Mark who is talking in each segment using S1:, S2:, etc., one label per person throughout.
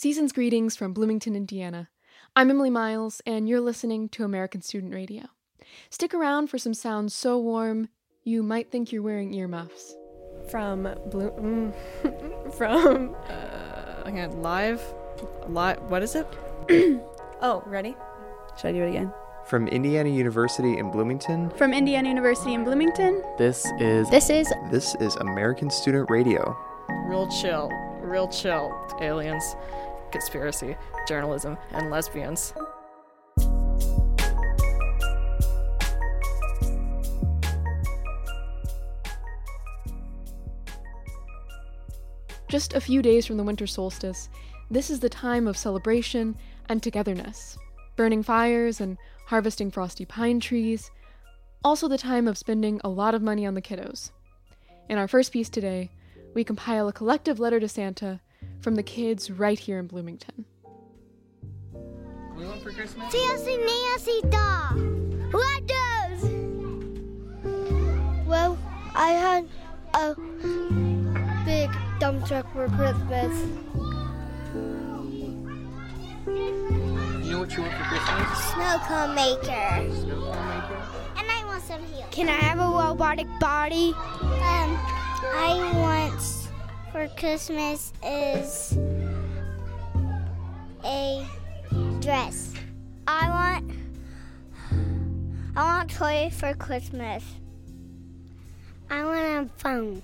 S1: Season's greetings from Bloomington, Indiana. I'm Emily Miles, and you're listening to American Student Radio. Stick around for some sounds so warm you might think you're wearing earmuffs.
S2: From Blue. Mm, from. Uh, again, live. Live. What is it? oh, ready? Should I do it again?
S3: From Indiana University in Bloomington,
S4: From Indiana University in Bloomington,
S5: This is
S4: this is
S3: this is American Student Radio.
S2: Real chill. Real chill. Aliens, conspiracy, journalism, and lesbians.
S1: Just a few days from the winter solstice, this is the time of celebration and togetherness, burning fires and harvesting frosty pine trees, also the time of spending a lot of money on the kiddos. In our first piece today, we compile a collective letter to Santa from the kids right here in Bloomington.
S5: we want for Christmas?
S6: Fancy Nancy da. What does? Well, I had a big dump truck for Christmas.
S5: You know what you want for Christmas?
S6: Snow cone maker.
S5: Snowball maker?
S6: And I want some heels. Can I have a robotic body? Um, I want for Christmas is a dress. I want I want a toy for Christmas. I want a phone.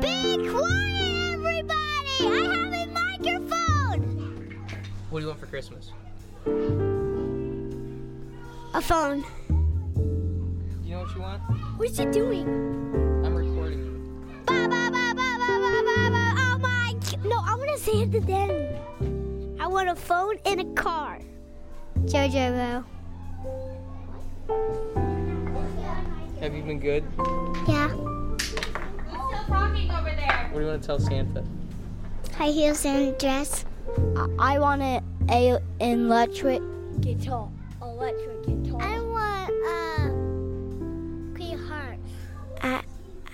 S6: Be quiet, everybody! I have a microphone.
S5: What do you want for Christmas?
S6: A phone.
S5: You know what you want?
S6: What is it doing? No, I want to Santa then. I want a phone and a car. Jojo.
S5: Have you been good?
S6: Yeah.
S5: What do you want to tell Santa?
S6: High heels and a dress. I want a, a electric guitar. Electric guitar. I want uh, a green heart. I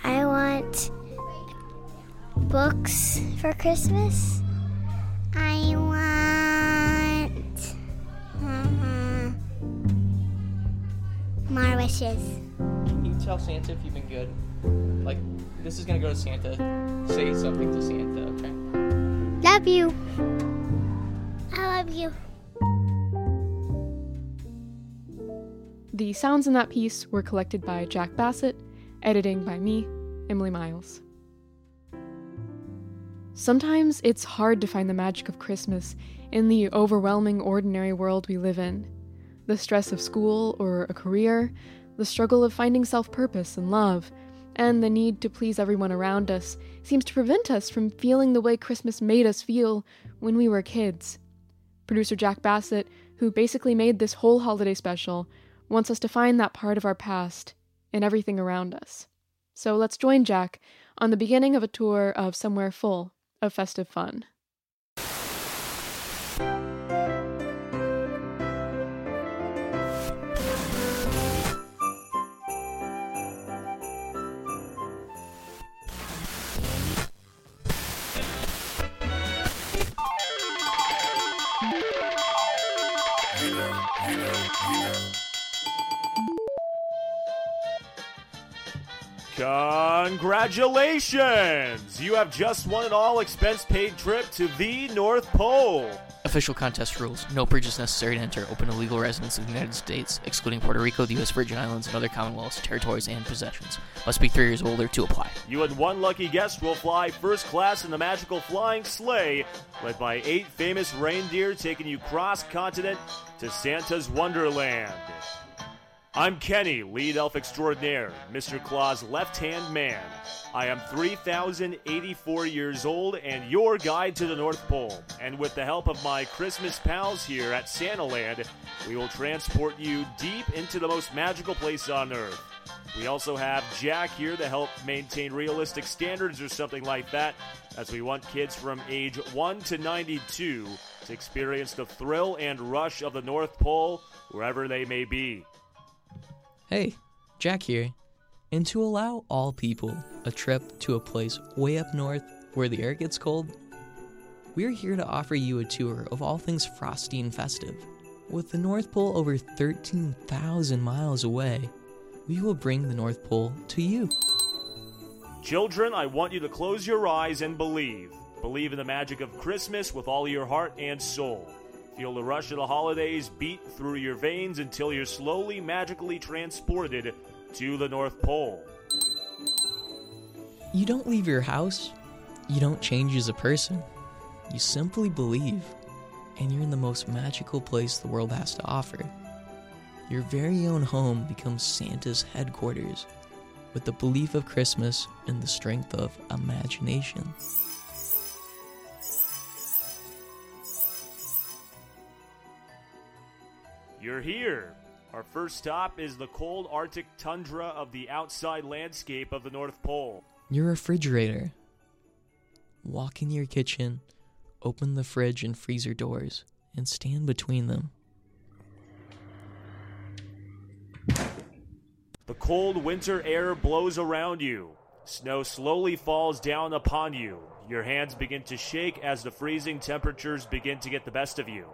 S6: I want books for Christmas. More wishes.
S5: Can you tell Santa if you've been good? Like, this is gonna go to Santa. Say something to Santa, okay?
S6: Love you. I love you.
S1: The sounds in that piece were collected by Jack Bassett, editing by me, Emily Miles. Sometimes it's hard to find the magic of Christmas in the overwhelming ordinary world we live in. The stress of school or a career, the struggle of finding self purpose and love, and the need to please everyone around us seems to prevent us from feeling the way Christmas made us feel when we were kids. Producer Jack Bassett, who basically made this whole holiday special, wants us to find that part of our past in everything around us. So let's join Jack on the beginning of a tour of somewhere full of festive fun.
S7: Congratulations! You have just won an all expense paid trip to the North Pole.
S5: Official contest rules. No purchase necessary to enter open to legal residents of the United States, excluding Puerto Rico, the U.S. Virgin Islands, and other commonwealths, territories, and possessions. Must be three years older to apply.
S7: You and one lucky guest will fly first class in the magical flying sleigh, led by eight famous reindeer taking you cross continent to Santa's Wonderland. I'm Kenny, lead elf extraordinaire, Mr. Claus' left hand man. I am 3,084 years old and your guide to the North Pole. And with the help of my Christmas pals here at Santa Land, we will transport you deep into the most magical place on Earth. We also have Jack here to help maintain realistic standards or something like that, as we want kids from age 1 to 92 to experience the thrill and rush of the North Pole wherever they may be.
S8: Hey, Jack here. And to allow all people a trip to a place way up north where the air gets cold, we're here to offer you a tour of all things frosty and festive. With the North Pole over 13,000 miles away, we will bring the North Pole to you.
S7: Children, I want you to close your eyes and believe. Believe in the magic of Christmas with all your heart and soul. Feel the rush of the holidays beat through your veins until you're slowly, magically transported to the North Pole.
S8: You don't leave your house, you don't change as a person. You simply believe, and you're in the most magical place the world has to offer. Your very own home becomes Santa's headquarters with the belief of Christmas and the strength of imagination.
S7: Here. Our first stop is the cold Arctic tundra of the outside landscape of the North Pole.
S8: Your refrigerator. Walk in your kitchen, open the fridge and freezer doors, and stand between them.
S7: The cold winter air blows around you. Snow slowly falls down upon you. Your hands begin to shake as the freezing temperatures begin to get the best of you.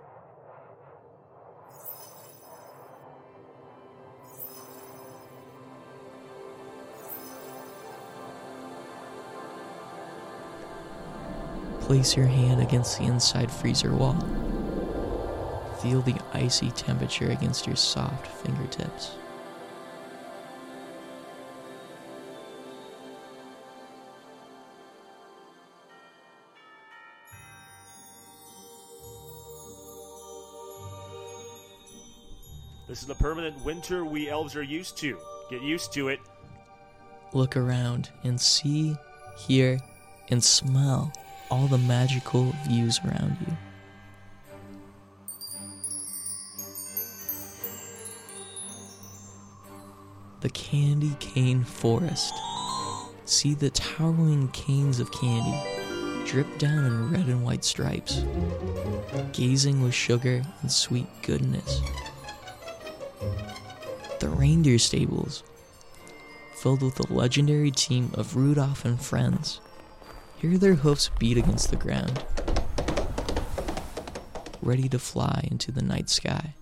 S8: Place your hand against the inside freezer wall. Feel the icy temperature against your soft fingertips.
S7: This is the permanent winter we elves are used to. Get used to it.
S8: Look around and see, hear, and smell all the magical views around you. The candy cane forest. See the towering canes of candy drip down in red and white stripes, gazing with sugar and sweet goodness. The reindeer stables, filled with the legendary team of Rudolph and friends. Hear their hoofs beat against the ground, ready to fly into the night sky.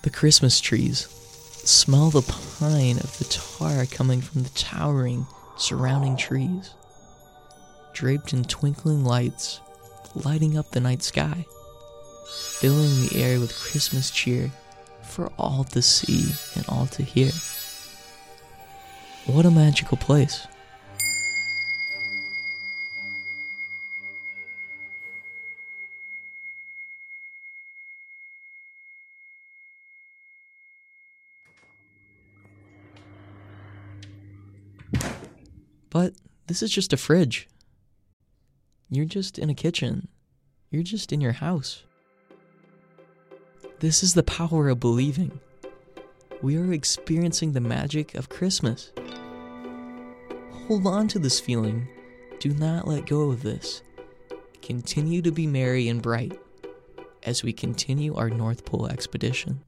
S8: The Christmas trees. Smell the pine of the tar coming from the towering, surrounding trees. Draped in twinkling lights, lighting up the night sky, filling the air with Christmas cheer for all to see and all to hear. What a magical place. But this is just a fridge. You're just in a kitchen. You're just in your house. This is the power of believing. We are experiencing the magic of Christmas. Hold on to this feeling. Do not let go of this. Continue to be merry and bright as we continue our North Pole expedition.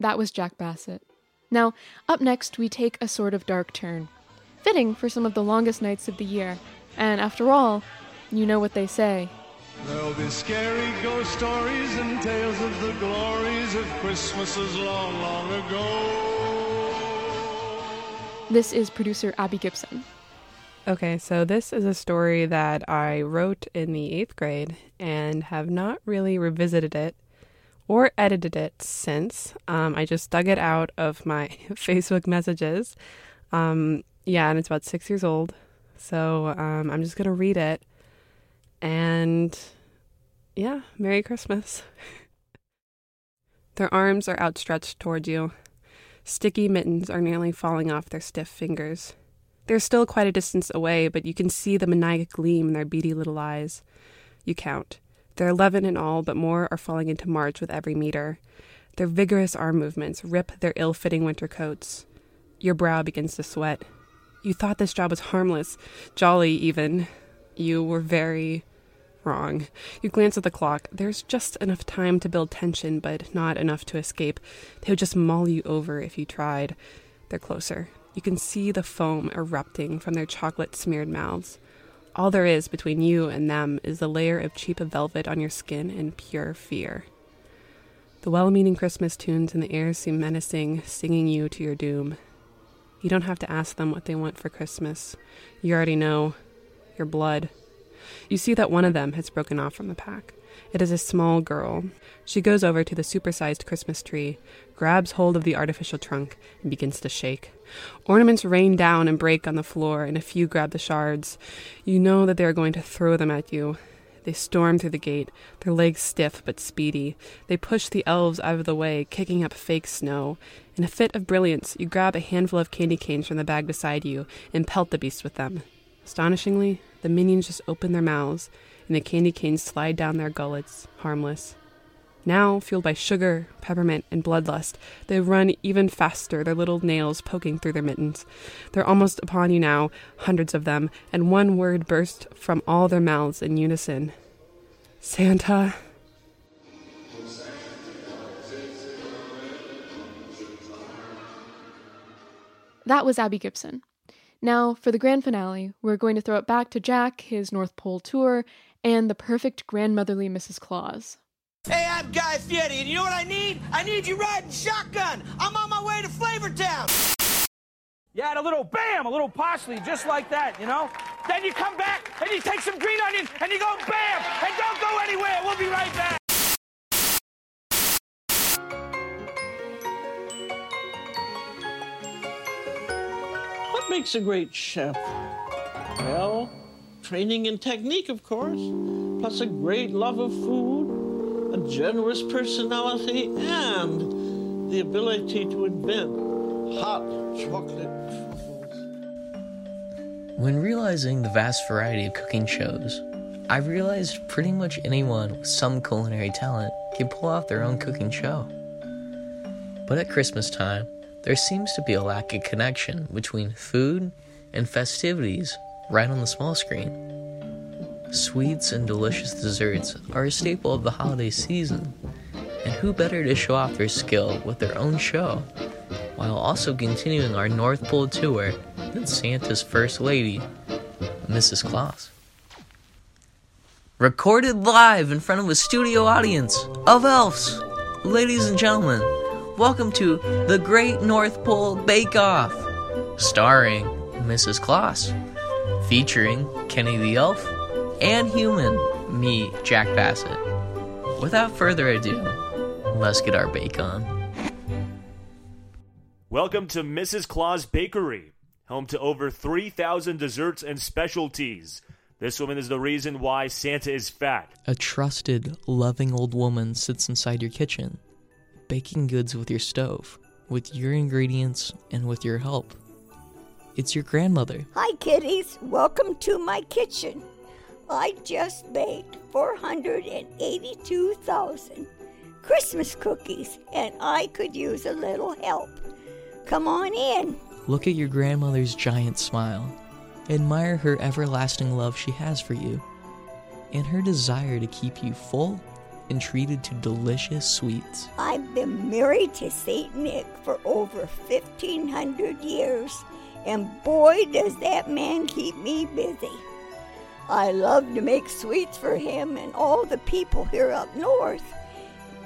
S1: That was Jack Bassett. Now, up next, we take a sort of dark turn. Fitting for some of the longest nights of the year. And after all, you know what they say.
S9: There'll be scary ghost stories and tales of the glories of Christmases long, long ago.
S1: This is producer Abby Gibson.
S2: Okay, so this is a story that I wrote in the eighth grade and have not really revisited it or edited it since. Um, I just dug it out of my Facebook messages. Um, yeah, and it's about six years old. So um, I'm just going to read it. And yeah, Merry Christmas. their arms are outstretched towards you. Sticky mittens are nearly falling off their stiff fingers. They're still quite a distance away, but you can see the maniac gleam in their beady little eyes. You count. There are 11 in all, but more are falling into march with every meter. Their vigorous arm movements rip their ill fitting winter coats. Your brow begins to sweat. You thought this job was harmless, jolly even. You were very wrong. You glance at the clock. There's just enough time to build tension, but not enough to escape. They would just maul you over if you tried. They're closer. You can see the foam erupting from their chocolate smeared mouths. All there is between you and them is the layer of cheap velvet on your skin and pure fear. The well meaning Christmas tunes in the air seem menacing, singing you to your doom. You don't have to ask them what they want for Christmas. You already know your blood. You see that one of them has broken off from the pack. It is a small girl. She goes over to the supersized Christmas tree, grabs hold of the artificial trunk, and begins to shake. Ornaments rain down and break on the floor, and a few grab the shards. You know that they are going to throw them at you. They storm through the gate, their legs stiff but speedy. They push the elves out of the way, kicking up fake snow. In a fit of brilliance, you grab a handful of candy canes from the bag beside you and pelt the beast with them. Astonishingly, the minions just open their mouths, and the candy canes slide down their gullets, harmless. Now, fueled by sugar, peppermint, and bloodlust, they run even faster, their little nails poking through their mittens. They're almost upon you now, hundreds of them, and one word bursts from all their mouths in unison Santa.
S1: That was Abby Gibson. Now, for the grand finale, we're going to throw it back to Jack, his North Pole tour, and the perfect grandmotherly Mrs. Claus.
S10: Hey, I'm Guy Fieri, and you know what I need? I need you riding shotgun. I'm on my way to Flavortown.
S11: Yeah, and a little bam, a little parsley, just like that, you know? Then you come back and you take some green onions and you go bam, and don't go anywhere. We'll be right back.
S12: What makes a great chef? Well, training and technique, of course, plus a great love of food, a generous personality, and the ability to invent hot chocolate truffles.
S8: When realizing the vast variety of cooking shows, I realized pretty much anyone with some culinary talent can pull off their own cooking show. But at Christmas time, there seems to be a lack of connection between food and festivities right on the small screen. Sweets and delicious desserts are a staple of the holiday season, and who better to show off their skill with their own show, while also continuing our North Pole tour than Santa's First Lady, Mrs. Claus. Recorded live in front of a studio audience of elves. Ladies and gentlemen, welcome to the Great North Pole Bake Off, starring Mrs. Claus, featuring Kenny the Elf and Human, me, Jack Bassett. Without further ado, let's get our bake on.
S7: Welcome to Mrs. Claus Bakery, home to over 3,000 desserts and specialties. This woman is the reason why Santa is fat.
S8: A trusted, loving old woman sits inside your kitchen, baking goods with your stove, with your ingredients, and with your help. It's your grandmother.
S13: Hi, kitties. Welcome to my kitchen. I just baked 482,000 Christmas cookies, and I could use a little help. Come on in.
S8: Look at your grandmother's giant smile. Admire her everlasting love she has for you, and her desire to keep you full and treated to delicious sweets.
S13: I've been married to St. Nick for over 1,500 years, and boy, does that man keep me busy. I love to make sweets for him and all the people here up north,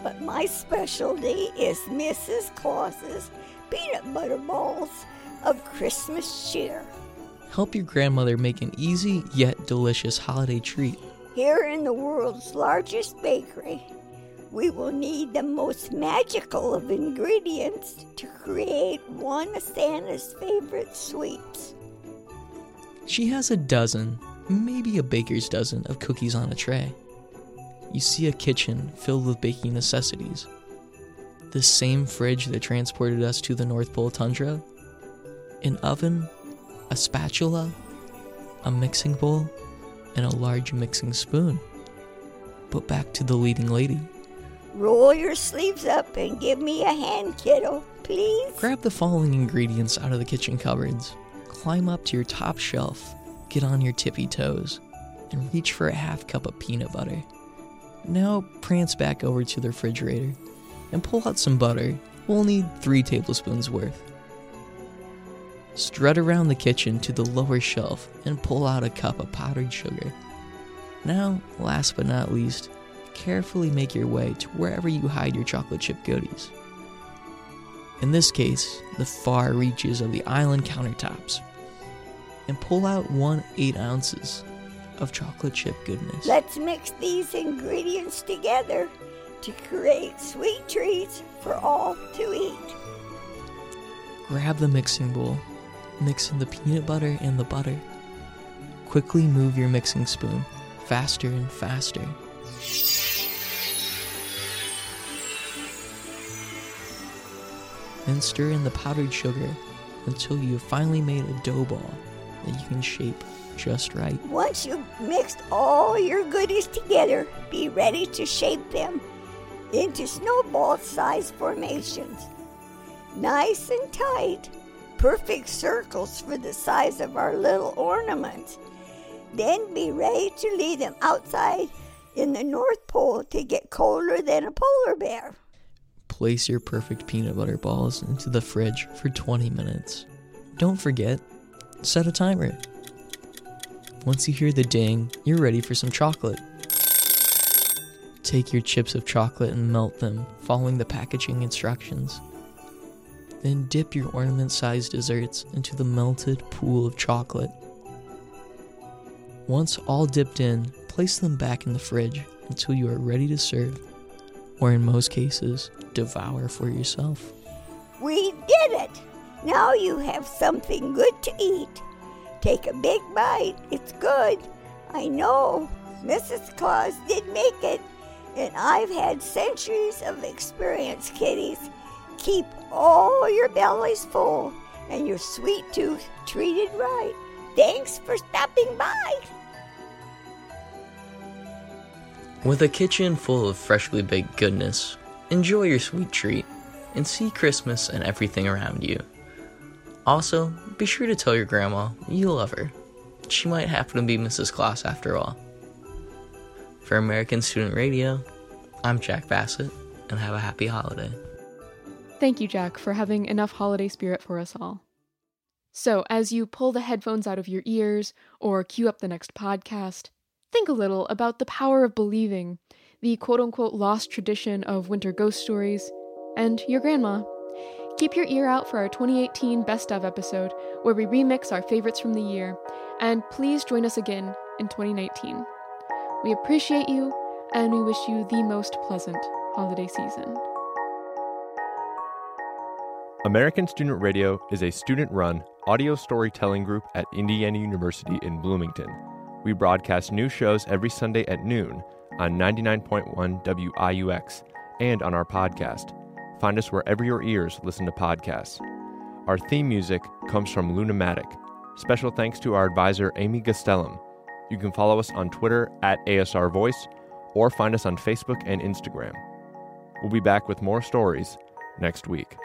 S13: but my specialty is Mrs. Claus's peanut butter balls of Christmas cheer.
S8: Help your grandmother make an easy yet delicious holiday treat.
S13: Here in the world's largest bakery, we will need the most magical of ingredients to create one of Santa's favorite sweets.
S8: She has a dozen, maybe a baker's dozen, of cookies on a tray. You see a kitchen filled with baking necessities. The same fridge that transported us to the North Pole tundra, an oven, a spatula, a mixing bowl, and a large mixing spoon. But back to the leading lady.
S13: Roll your sleeves up and give me a hand, kiddo, please.
S8: Grab the following ingredients out of the kitchen cupboards climb up to your top shelf, get on your tippy toes, and reach for a half cup of peanut butter. Now prance back over to the refrigerator and pull out some butter. We'll need 3 tablespoons worth. Strut around the kitchen to the lower shelf and pull out a cup of powdered sugar. Now, last but not least, carefully make your way to wherever you hide your chocolate chip goodies. In this case, the far reaches of the island countertops. And pull out one 8 ounces of chocolate chip goodness.
S13: Let's mix these ingredients together to create sweet treats for all to eat.
S8: Grab the mixing bowl, mix in the peanut butter and the butter. Quickly move your mixing spoon faster and faster. Then stir in the powdered sugar until you have finally made a dough ball that you can shape just right.
S13: Once you've mixed all your goodies together, be ready to shape them into snowball sized formations. Nice and tight, perfect circles for the size of our little ornaments. Then be ready to leave them outside in the North Pole to get colder than a polar bear.
S8: Place your perfect peanut butter balls into the fridge for 20 minutes. Don't forget, set a timer. Once you hear the ding, you're ready for some chocolate. Take your chips of chocolate and melt them, following the packaging instructions. Then dip your ornament sized desserts into the melted pool of chocolate. Once all dipped in, place them back in the fridge until you are ready to serve, or in most cases, devour for yourself.
S13: We did it! Now you have something good to eat. Take a big bite. It's good. I know. Mrs. Claus did make it, and I've had centuries of experience, kiddies. Keep all your bellies full and your sweet tooth treated right. Thanks for stopping by.
S8: With a kitchen full of freshly baked goodness, enjoy your sweet treat and see Christmas and everything around you. Also, be sure to tell your grandma you love her. She might happen to be Mrs. Claus after all. For American Student Radio, I'm Jack Bassett, and have a happy holiday.
S1: Thank you, Jack, for having enough holiday spirit for us all. So, as you pull the headphones out of your ears or cue up the next podcast, think a little about the power of believing, the quote unquote lost tradition of winter ghost stories, and your grandma. Keep your ear out for our 2018 Best of episode, where we remix our favorites from the year, and please join us again in 2019. We appreciate you, and we wish you the most pleasant holiday season.
S3: American Student Radio is a student run audio storytelling group at Indiana University in Bloomington. We broadcast new shows every Sunday at noon on 99.1 WIUX and on our podcast. Find us wherever your ears listen to podcasts. Our theme music comes from Lunamatic. Special thanks to our advisor, Amy Gastelum. You can follow us on Twitter at ASR Voice or find us on Facebook and Instagram. We'll be back with more stories next week.